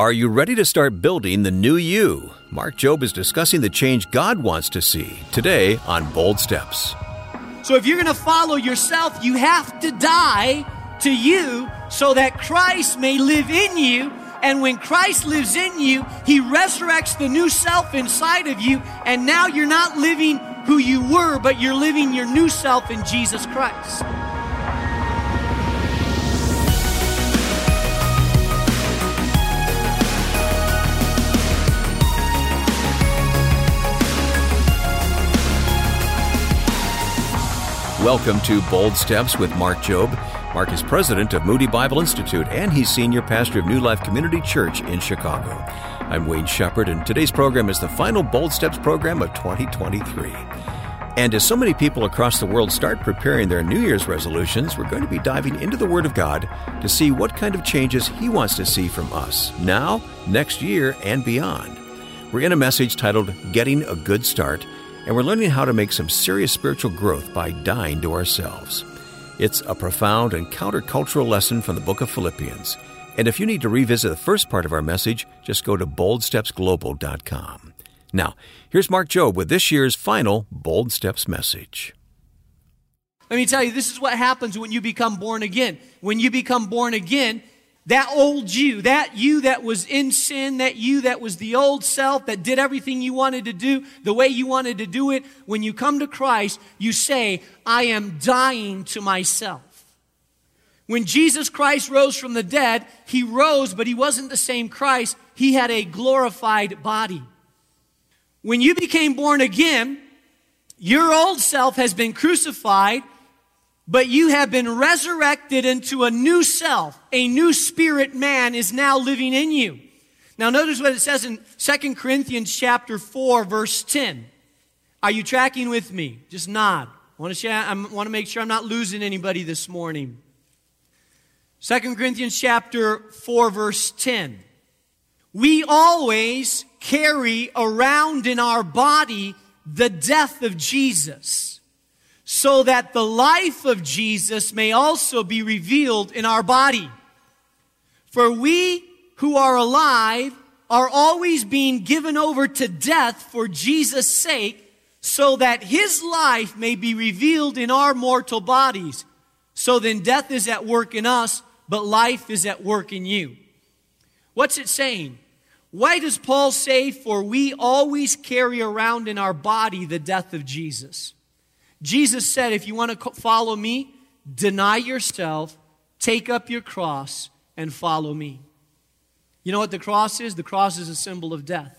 Are you ready to start building the new you? Mark Jobe is discussing the change God wants to see today on Bold Steps. So, if you're going to follow yourself, you have to die to you so that Christ may live in you. And when Christ lives in you, he resurrects the new self inside of you. And now you're not living who you were, but you're living your new self in Jesus Christ. Welcome to Bold Steps with Mark Jobe. Mark is president of Moody Bible Institute and he's senior pastor of New Life Community Church in Chicago. I'm Wayne Shepherd, and today's program is the final Bold Steps program of 2023. And as so many people across the world start preparing their New Year's resolutions, we're going to be diving into the Word of God to see what kind of changes He wants to see from us now, next year, and beyond. We're in a message titled Getting a Good Start and we're learning how to make some serious spiritual growth by dying to ourselves. It's a profound and countercultural lesson from the book of Philippians. And if you need to revisit the first part of our message, just go to boldstepsglobal.com. Now, here's Mark Jobe with this year's final Bold Steps message. Let me tell you, this is what happens when you become born again. When you become born again, that old you, that you that was in sin, that you that was the old self, that did everything you wanted to do the way you wanted to do it, when you come to Christ, you say, I am dying to myself. When Jesus Christ rose from the dead, he rose, but he wasn't the same Christ. He had a glorified body. When you became born again, your old self has been crucified but you have been resurrected into a new self. A new spirit man is now living in you. Now notice what it says in 2 Corinthians chapter 4 verse 10. Are you tracking with me? Just nod. I want to, share, I want to make sure I'm not losing anybody this morning. 2 Corinthians chapter 4 verse 10. We always carry around in our body the death of Jesus so that the life of Jesus may also be revealed in our body. For we who are alive are always being given over to death for Jesus' sake, so that his life may be revealed in our mortal bodies. So then death is at work in us, but life is at work in you. What's it saying? Why does Paul say, For we always carry around in our body the death of Jesus? Jesus said, if you want to follow me, deny yourself, take up your cross, and follow me. You know what the cross is? The cross is a symbol of death.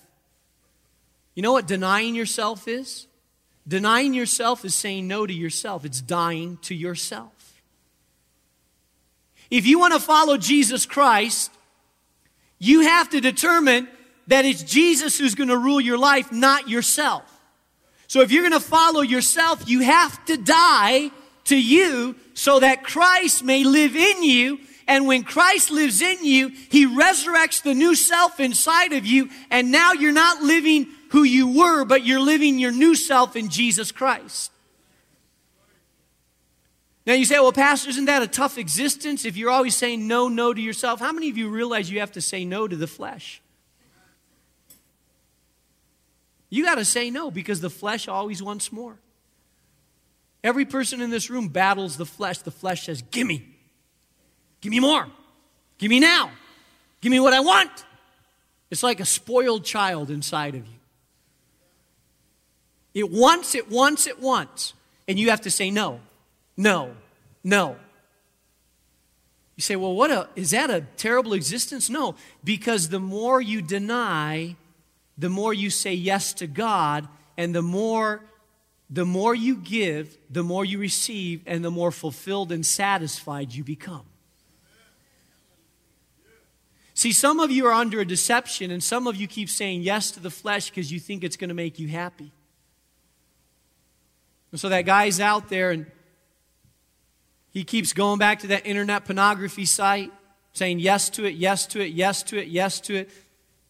You know what denying yourself is? Denying yourself is saying no to yourself, it's dying to yourself. If you want to follow Jesus Christ, you have to determine that it's Jesus who's going to rule your life, not yourself. So if you're going to follow yourself, you have to die to you so that Christ may live in you. And when Christ lives in you, He resurrects the new self inside of you. And now you're not living who you were, but you're living your new self in Jesus Christ. Now you say, well, Pastor, isn't that a tough existence if you're always saying no, no to yourself? How many of you realize you have to say no to the flesh? You got to say no because the flesh always wants more. Every person in this room battles the flesh. The flesh says, Give me. Give me more. Give me now. Give me what I want. It's like a spoiled child inside of you. It wants, it wants, it wants. And you have to say no, no, no. You say, well, what a, is that a terrible existence? No, because the more you deny, the more you say yes to God, and the more the more you give, the more you receive, and the more fulfilled and satisfied you become. See, some of you are under a deception, and some of you keep saying yes to the flesh because you think it's going to make you happy. And so that guy's out there and he keeps going back to that internet pornography site, saying yes to it, yes to it, yes to it, yes to it.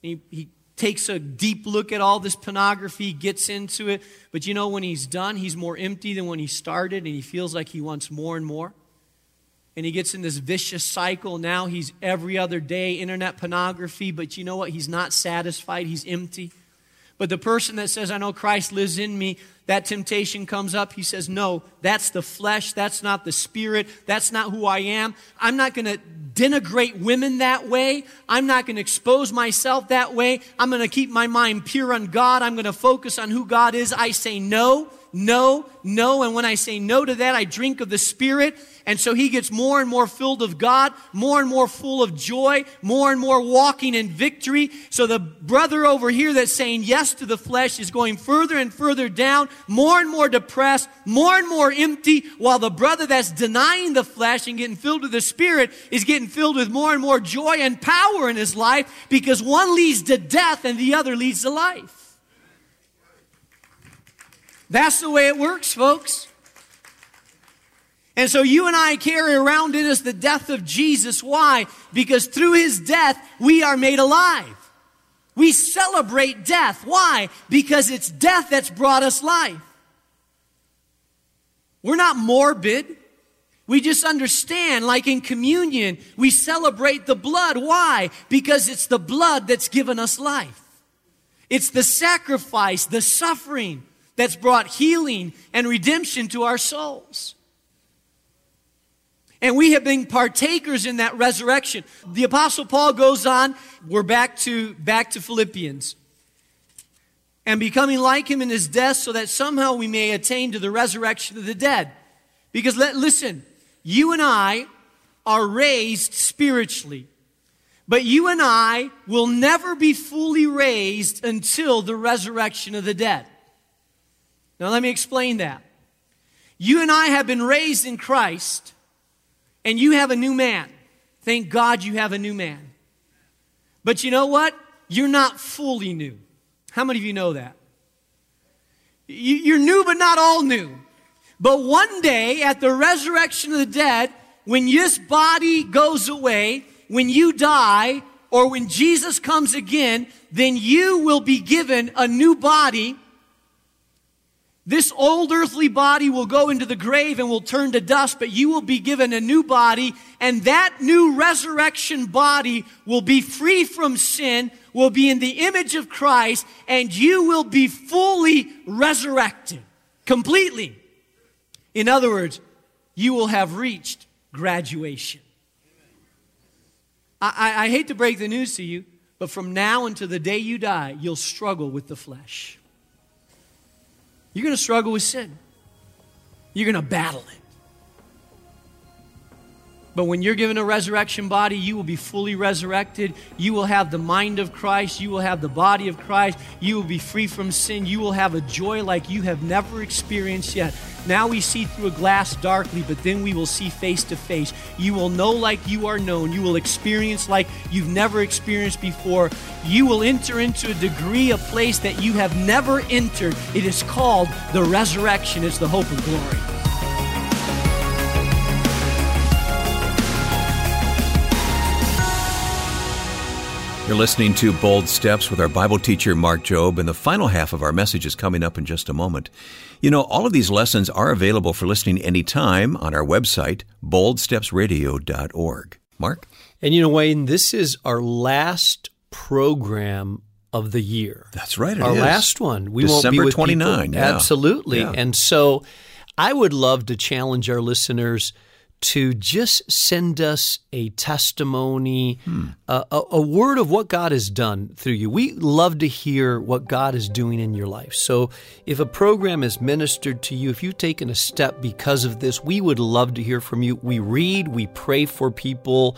He, he takes a deep look at all this pornography, gets into it. But you know, when he's done, he's more empty than when he started, and he feels like he wants more and more. and he gets in this vicious cycle. Now he's every other day internet pornography, but you know what? He's not satisfied, he's empty. But the person that says, I know Christ lives in me, that temptation comes up. He says, No, that's the flesh. That's not the spirit. That's not who I am. I'm not going to denigrate women that way. I'm not going to expose myself that way. I'm going to keep my mind pure on God. I'm going to focus on who God is. I say no no, no. And when I say no to that, I drink of the Spirit. And so he gets more and more filled of God, more and more full of joy, more and more walking in victory. So the brother over here that's saying yes to the flesh is going further and further down, more and more depressed, more and more empty, while the brother that's denying the flesh and getting filled with the Spirit is getting filled with more and more joy and power in his life because one leads to death and the other leads to life. That's the way it works, folks. And so you and I carry around in us the death of Jesus. Why? Because through his death, we are made alive. We celebrate death. Why? Because it's death that's brought us life. We're not morbid. We just understand, like in communion, we celebrate the blood. Why? Because it's the blood that's given us life. It's the sacrifice, the suffering, that's brought healing and redemption to our souls. And we have been partakers in that resurrection. The apostle Paul goes on, we're back to back to Philippians. And becoming like him in his death so that somehow we may attain to the resurrection of the dead. Because let, listen, you and I are raised spiritually. But you and I will never be fully raised until the resurrection of the dead. Now, let me explain that. You and I have been raised in Christ, and you have a new man. Thank God you have a new man. But you know what? You're not fully new. How many of you know that? You're new, but not all new. But one day, at the resurrection of the dead, when this body goes away, when you die, or when Jesus comes again, then you will be given a new body this old earthly body will go into the grave and will turn to dust, but you will be given a new body, and that new resurrection body will be free from sin, will be in the image of Christ, and you will be fully resurrected. Completely. In other words, you will have reached graduation. I, I, I hate to break the news to you, but from now until the day you die, you'll struggle with the flesh. You're going to struggle with sin. You're going to battle it. But when you're given a resurrection body, you will be fully resurrected. You will have the mind of Christ. You will have the body of Christ. You will be free from sin. You will have a joy like you have never experienced yet. Now we see through a glass darkly, but then we will see face to face. You will know like you are known. You will experience like you've never experienced before. You will enter into a degree, a place that you have never entered. It is called the resurrection, it's the hope of glory. You're listening to Bold Steps with our Bible teacher, Mark Jobe, and the final half of our message is coming up in just a moment. You know, all of these lessons are available for listening anytime on our website, boldstepsradio.org. Mark? And you know, Wayne, this is our last program of the year. That's right. our is. last one. We December won't be with 29. Yeah. Absolutely. Yeah. And so I would love to challenge our listeners – to just send us a testimony, hmm. a, a, word of what God has done through you. We love to hear what God is doing in your life. So if a program is ministered to you, if you've taken a step because of this, we would love to hear from you. We read, we pray for people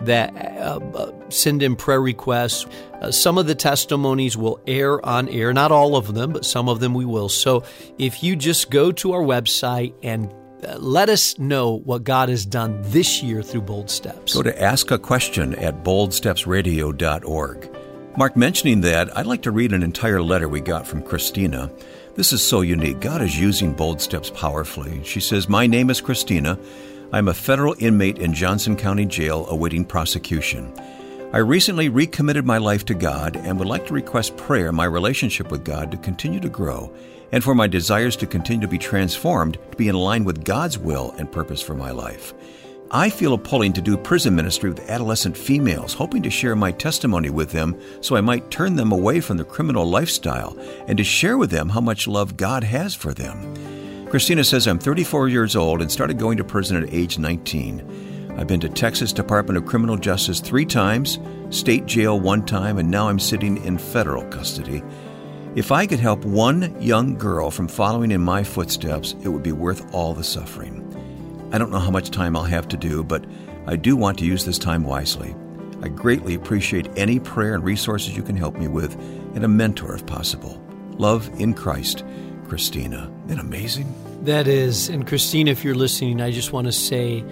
that uh, uh, send in prayer requests. Uh, some of the testimonies will air on air, not all of them, but some of them we will. So if you just go to our website and let us know what God has done this year through Bold Steps. Go to Ask a Question at boldstepsradio.org. Mark, mentioning that, I'd like to read an entire letter we got from Christina. This is so unique. God is using Bold Steps powerfully. She says, My name is Christina. I'm a federal inmate in Johnson County Jail awaiting prosecution. I recently recommitted my life to God and would like to request prayer my relationship with God to continue to grow and for my desires to continue to be transformed to be in line with God's will and purpose for my life. I feel a pulling to do prison ministry with adolescent females, hoping to share my testimony with them so I might turn them away from the criminal lifestyle and to share with them how much love God has for them. Christina says, I'm 34 years old and started going to prison at age 19. I've been to Texas Department of Criminal Justice three times, state jail one time, and now I'm sitting in federal custody. If I could help one young girl from following in my footsteps, it would be worth all the suffering. I don't know how much time I'll have to do, but I do want to use this time wisely. I greatly appreciate any prayer and resources you can help me with, and a mentor if possible. Love in Christ, Christina. Isn't amazing? That is. And Christina, if you're listening, I just want to say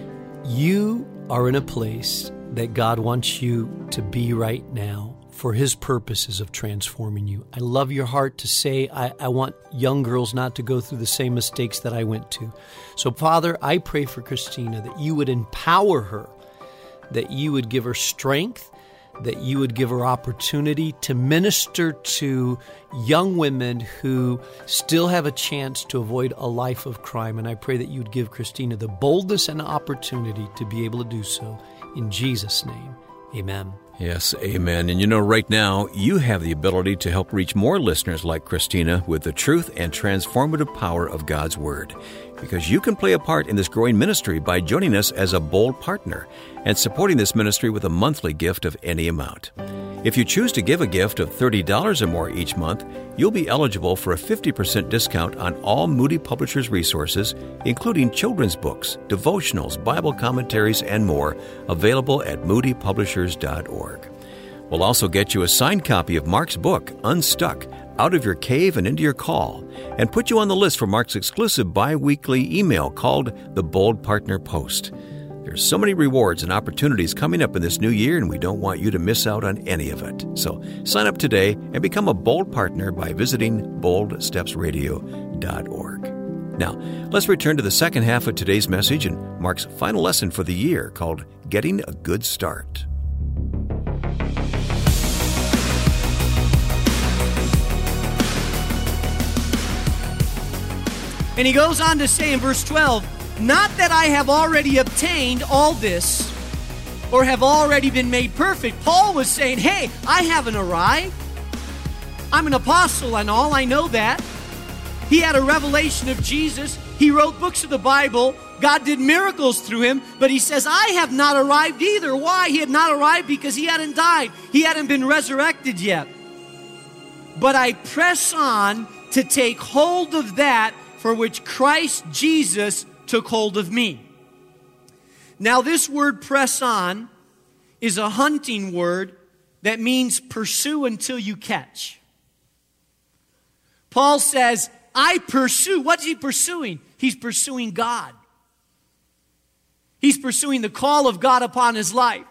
you are in a place that God wants you to be right now for His purposes of transforming you. I love your heart to say, I, I, want young girls not to go through the same mistakes that I went to. So, Father, I pray for Christina that you would empower her, that you would give her strength, that you would give her opportunity to minister to young women who still have a chance to avoid a life of crime. And I pray that you would give Christina the boldness and opportunity to be able to do so. In Jesus' name, amen. Yes, amen. And you know, right now, you have the ability to help reach more listeners like Christina with the truth and transformative power of God's Word. Because you can play a part in this growing ministry by joining us as a bold partner and supporting this ministry with a monthly gift of any amount. If you choose to give a gift of $30 or more each month, you'll be eligible for a 50% discount on all Moody Publishers resources, including children's books, devotionals, Bible commentaries, and more, available at moodypublishers.org. We'll also get you a signed copy of Mark's book, Unstuck Out of Your Cave and Into Your Call, and put you on the list for Mark's exclusive bi weekly email called the Bold Partner Post. There's so many rewards and opportunities coming up in this new year, and we don't want you to miss out on any of it. So sign up today and become a bold partner by visiting boldstepsradio.org. Now, let's return to the second half of today's message and Mark's final lesson for the year called Getting a Good Start. And he goes on to say in verse 12, not that I have already obtained all this or have already been made perfect. Paul was saying, Hey, I haven't arrived. I'm an apostle and all, I know that. He had a revelation of Jesus. He wrote books of the Bible. God did miracles through him, but he says, I have not arrived either. Why? He had not arrived because he hadn't died, he hadn't been resurrected yet. But I press on to take hold of that for which Christ Jesus took hold of me. Now, this word press on is a hunting word that means pursue until you catch. Paul says, I pursue. What's he pursuing? He's pursuing God. He's pursuing the call of God upon his life.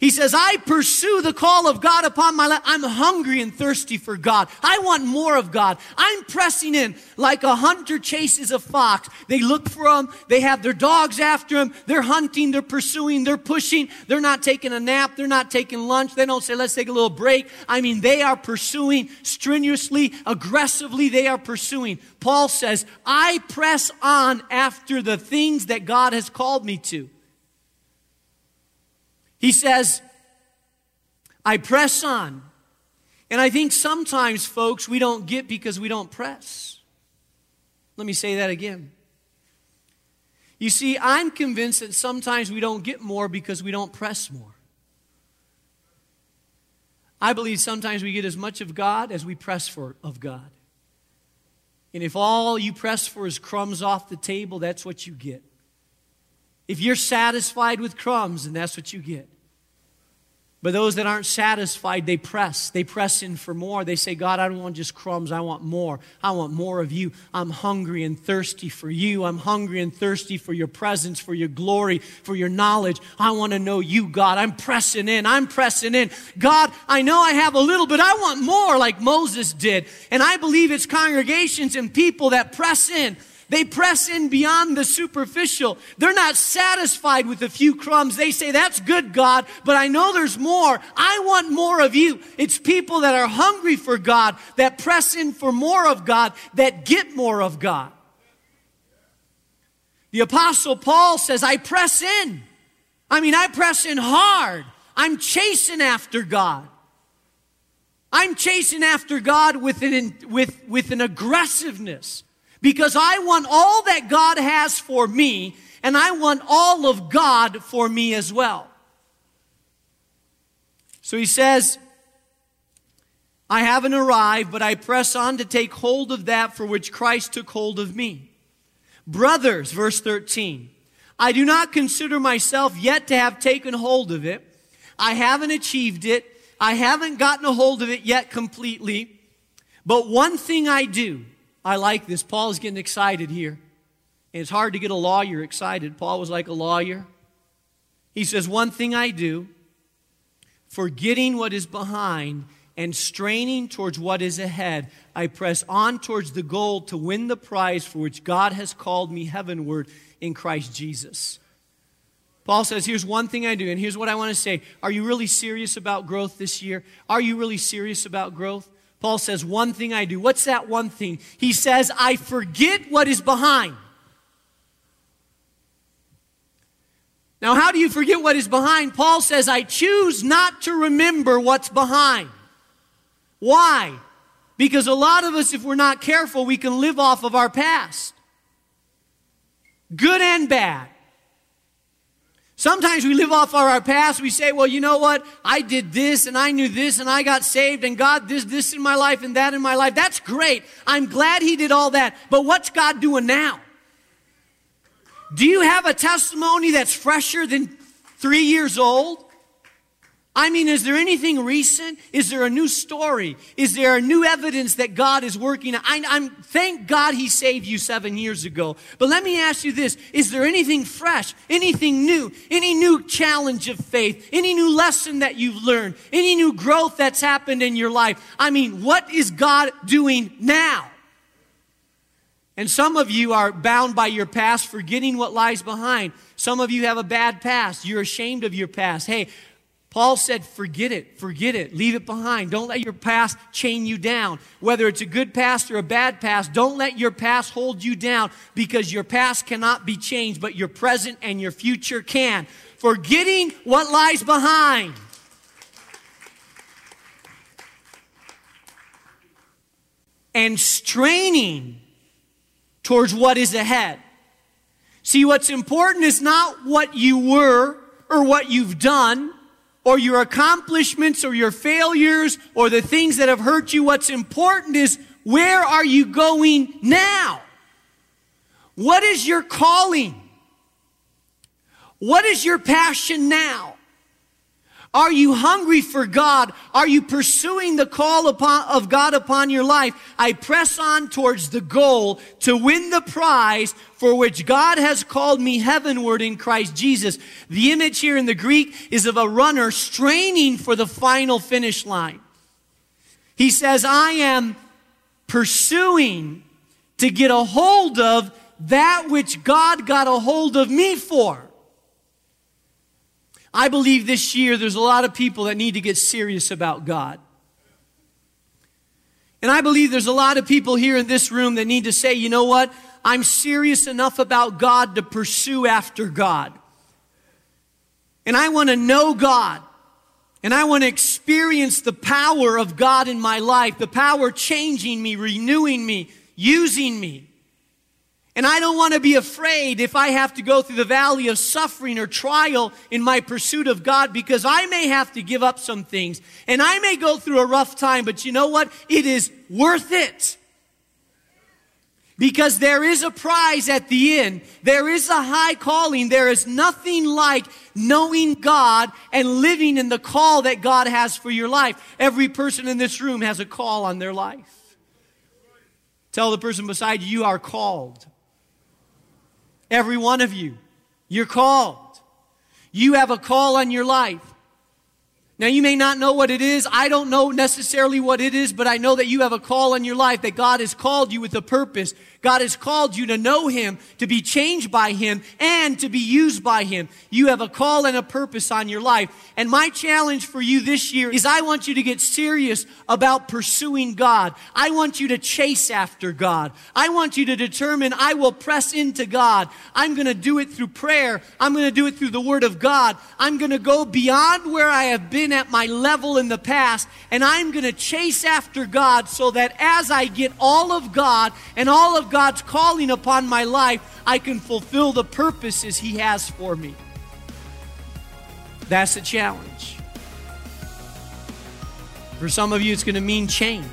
He says, I pursue the call of God upon my life. I'm hungry and thirsty for God. I want more of God. I'm pressing in like a hunter chases a fox. They look for him. They have their dogs after him. They're hunting. They're pursuing. They're pushing. They're not taking a nap. They're not taking lunch. They don't say, let's take a little break. I mean, they are pursuing strenuously, aggressively. They are pursuing. Paul says, I press on after the things that God has called me to. He says, I press on. And I think sometimes, folks, we don't get because we don't press. Let me say that again. You see, I'm convinced that sometimes we don't get more because we don't press more. I believe sometimes we get as much of God as we press for of God. And if all you press for is crumbs off the table, that's what you get. If you're satisfied with crumbs, and that's what you get. But those that aren't satisfied, they press. They press in for more. They say, God, I don't want just crumbs. I want more. I want more of you. I'm hungry and thirsty for you. I'm hungry and thirsty for your presence, for your glory, for your knowledge. I want to know you, God. I'm pressing in. I'm pressing in. God, I know I have a little, but I want more like Moses did. And I believe it's congregations and people that press in they press in beyond the superficial. They're not satisfied with a few crumbs. They say, That's good, God, but I know there's more. I want more of you. It's people that are hungry for God, that press in for more of God, that get more of God. The Apostle Paul says, I press in. I mean, I press in hard. I'm chasing after God. I'm chasing after God with an, with, with an aggressiveness because I want all that God has for me and I want all of God for me as well. So he says, I haven't arrived, but I press on to take hold of that for which Christ took hold of me. Brothers, verse 13, I do not consider myself yet to have taken hold of it. I haven't achieved it. I haven't gotten a hold of it yet completely. But one thing I do, I like this. Paul is getting excited here. And it's hard to get a lawyer excited. Paul was like a lawyer. He says, One thing I do, forgetting what is behind and straining towards what is ahead, I press on towards the goal to win the prize for which God has called me heavenward in Christ Jesus. Paul says, Here's one thing I do, and here's what I want to say. Are you really serious about growth this year? Are you really serious about growth? Paul says, One thing I do. What's that one thing? He says, I forget what is behind. Now, how do you forget what is behind? Paul says, I choose not to remember what's behind. Why? Because a lot of us, if we're not careful, we can live off of our past. Good and bad. Sometimes we live off of our past. We say, well, you know what? I did this and I knew this and I got saved and God did this in my life and that in my life. That's great. I'm glad He did all that. But what's God doing now? Do you have a testimony that's fresher than three years old? I mean, is there anything recent? Is there a new story? Is there a new evidence that God is working? I, am thank God He saved you seven years ago. But let me ask you this: Is there anything fresh, anything new, any new challenge of faith, any new lesson that you've learned, any new growth that's happened in your life? I mean, what is God doing now? And some of you are bound by your past, forgetting what lies behind. Some of you have a bad past. You're ashamed of your past. Hey, Paul said, forget it, forget it, leave it behind. Don't let your past chain you down. Whether it's a good past or a bad past, don't let your past hold you down because your past cannot be changed, but your present and your future can. Forgetting what lies behind. And straining towards what is ahead. See, what's important is not what you were or what you've done or your accomplishments or your failures or the things that have hurt you. What's important is where are you going now? What is your calling? What is your passion now? Are you hungry for God? Are you pursuing the call upon, of God upon your life? I press on towards the goal to win the prize for which God has called me heavenward in Christ Jesus. The image here in the Greek is of a runner straining for the final finish line. He says, I am pursuing to get a hold of that which God got a hold of me for. I believe this year there's a lot of people that need to get serious about God. And I believe there's a lot of people here in this room that need to say, you know what? I'm serious enough about God to pursue after God. And I want to know God. And I want to experience the power of God in my life, the power changing me, renewing me, using me. And I don't want to be afraid if I have to go through the valley of suffering or trial in my pursuit of God because I may have to give up some things and I may go through a rough time, but you know what? It is worth it. Because there is a prize at the end. There is a high calling. There is nothing like knowing God and living in the call that God has for your life. Every person in this room has a call on their life. Tell the person beside you, you are called. Every one of you. You're called. You have a call on your life. Now, you may not know what it is. I don't know necessarily what it is, but I know that you have a call in your life that God has called you with a purpose. God has called you to know Him, to be changed by Him, and to be used by Him. You have a call and a purpose on your life. And my challenge for you this year is I want you to get serious about pursuing God. I want you to chase after God. I want you to determine I will press into God. I'm going to do it through prayer. I'm going to do it through the Word of God. I'm going to go beyond where I have been at my level in the past, and I'm going to chase after God so that as I get all of God and all of God's calling upon my life, I can fulfill the purposes He has for me. That's a challenge. For some of you, it's going to mean change.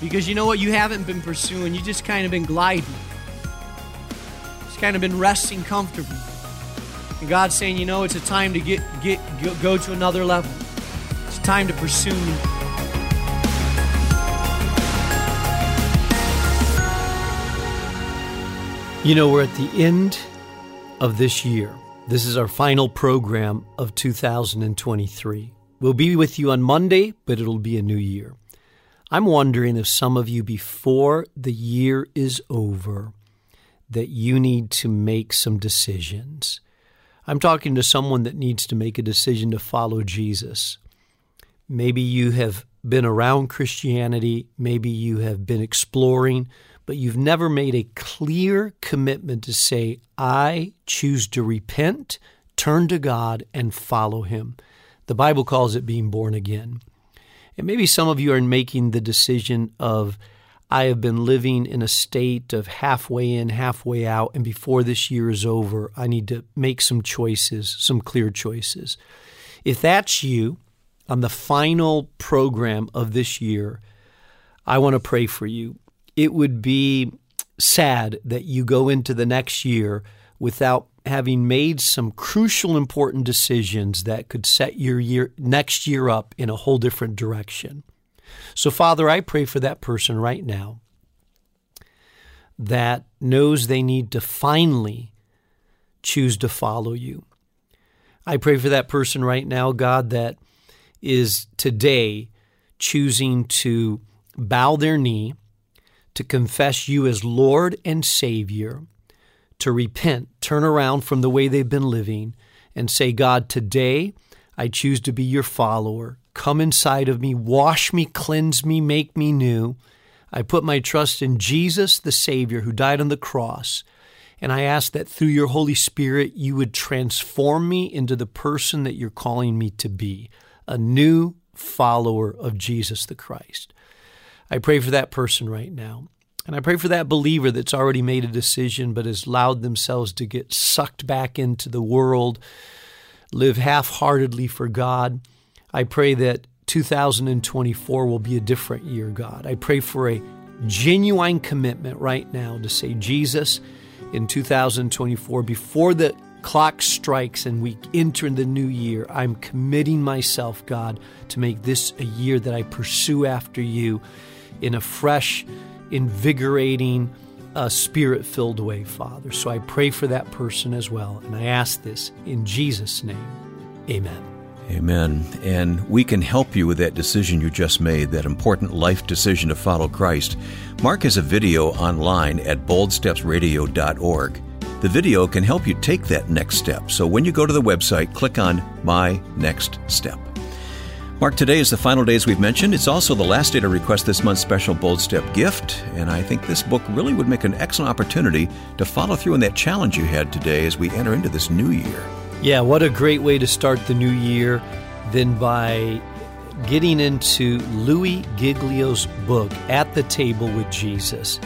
Because you know what? You haven't been pursuing, you just kind of been gliding. Just kind of been resting comfortably. And God's saying, you know, it's a time to get, get go to another level. It's time to pursue me. You know, we're at the end of this year. This is our final program of 2023. We'll be with you on Monday, but it'll be a new year. I'm wondering if some of you, before the year is over, that you need to make some decisions. I'm talking to someone that needs to make a decision to follow Jesus. Maybe you have been around Christianity, maybe you have been exploring, but you've never made a clear commitment to say, I choose to repent, turn to God, and follow Him. The Bible calls it being born again. And maybe some of you are making the decision of, I have been living in a state of halfway in, halfway out, and before this year is over, I need to make some choices, some clear choices. If that's you, on the final program of this year, I want to pray for you it would be sad that you go into the next year without having made some crucial important decisions that could set your year next year up in a whole different direction. So Father, I pray for that person right now that knows they need to finally choose to follow you. I pray for that person right now, God, that is today choosing to bow their knee to confess you as Lord and Savior, to repent, turn around from the way they've been living, and say, God, today I choose to be your follower. Come inside of me, wash me, cleanse me, make me new. I put my trust in Jesus, the Savior, who died on the cross. And I ask that through your Holy Spirit, you would transform me into the person that you're calling me to be a new follower of Jesus the Christ. I pray for that person right now. And I pray for that believer that's already made a decision but has allowed themselves to get sucked back into the world, live half heartedly for God. I pray that 2024 will be a different year, God. I pray for a genuine commitment right now to say, Jesus, in 2024, before the clock strikes and we enter the new year, I'm committing myself, God, to make this a year that I pursue after you in a fresh, invigorating, uh, spirit filled way, Father. So I pray for that person as well. And I ask this in Jesus' name. Amen. Amen. And we can help you with that decision you just made, that important life decision to follow Christ. Mark has a video online at boldstepsradio.org. The video can help you take that next step. So when you go to the website, click on My Next Step. Mark, today is the final day as we've mentioned. It's also the last day to request this month's special Bold Step gift, and I think this book really would make an excellent opportunity to follow through on that challenge you had today as we enter into this new year. Yeah, what a great way to start the new year than by getting into Louis Giglio's book, At the Table with Jesus.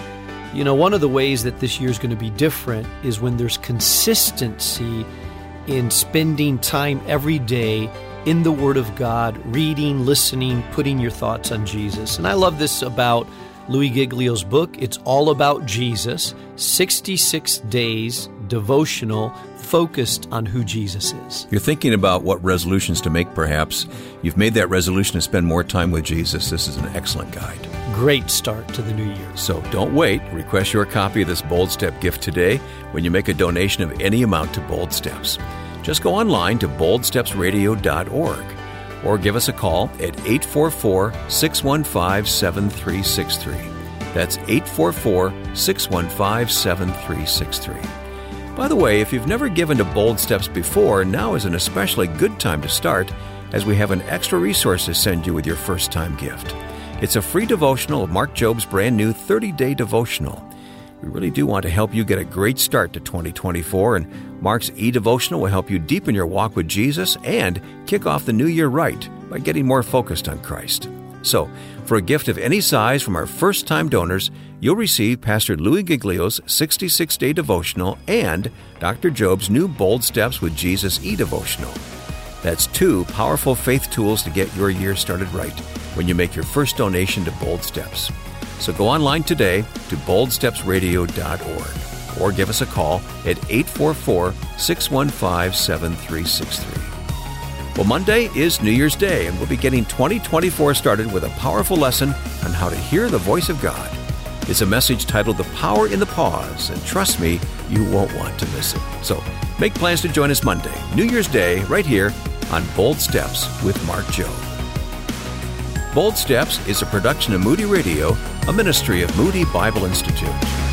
You know, one of the ways that this year is going to be different is when there's consistency in spending time every day in the Word of God, reading, listening, putting your thoughts on Jesus. And I love this about Louis Giglio's book. It's all about Jesus 66 days devotional focused on who Jesus is. You're thinking about what resolutions to make, perhaps. You've made that resolution to spend more time with Jesus. This is an excellent guide. Great start to the new year. So don't wait. Request your copy of this Bold Step gift today when you make a donation of any amount to Bold Steps just go online to boldstepsradio.org. or give us a call at 844 615 7363. That's 844 615 7363. By the way, if you've never given to Bold Steps before, now is an especially good time to start as we have an extra resource to send you with your first time gift. It's a free devotional of Mark Jobe's brand new 30 day devotional. We really do want to help you get a great start to 2024, and Mark's e devotional will help you deepen your walk with Jesus and kick off the new year right by getting more focused on Christ. So, for a gift of any size from our first time donors, you'll receive Pastor Louis Giglio's 66 day devotional and Dr. Jobe's new Bold Steps with Jesus e devotional. That's two powerful faith tools to get your year started right when you make your first donation to Bold Steps. So go online today to boldstepsradio.org or give us a call at 844 615 7363. Well, Monday is New Year's Day, and we'll be getting 2024 started with a powerful lesson on how to hear the voice of God. It's a message titled The Power in the Pause, and trust me, you won't want to miss it. So make plans to join us Monday, New Year's Day, right here on Bold Steps with Mark Jobe. Bold Steps is a production of Moody Radio, a ministry of Moody Bible Institute.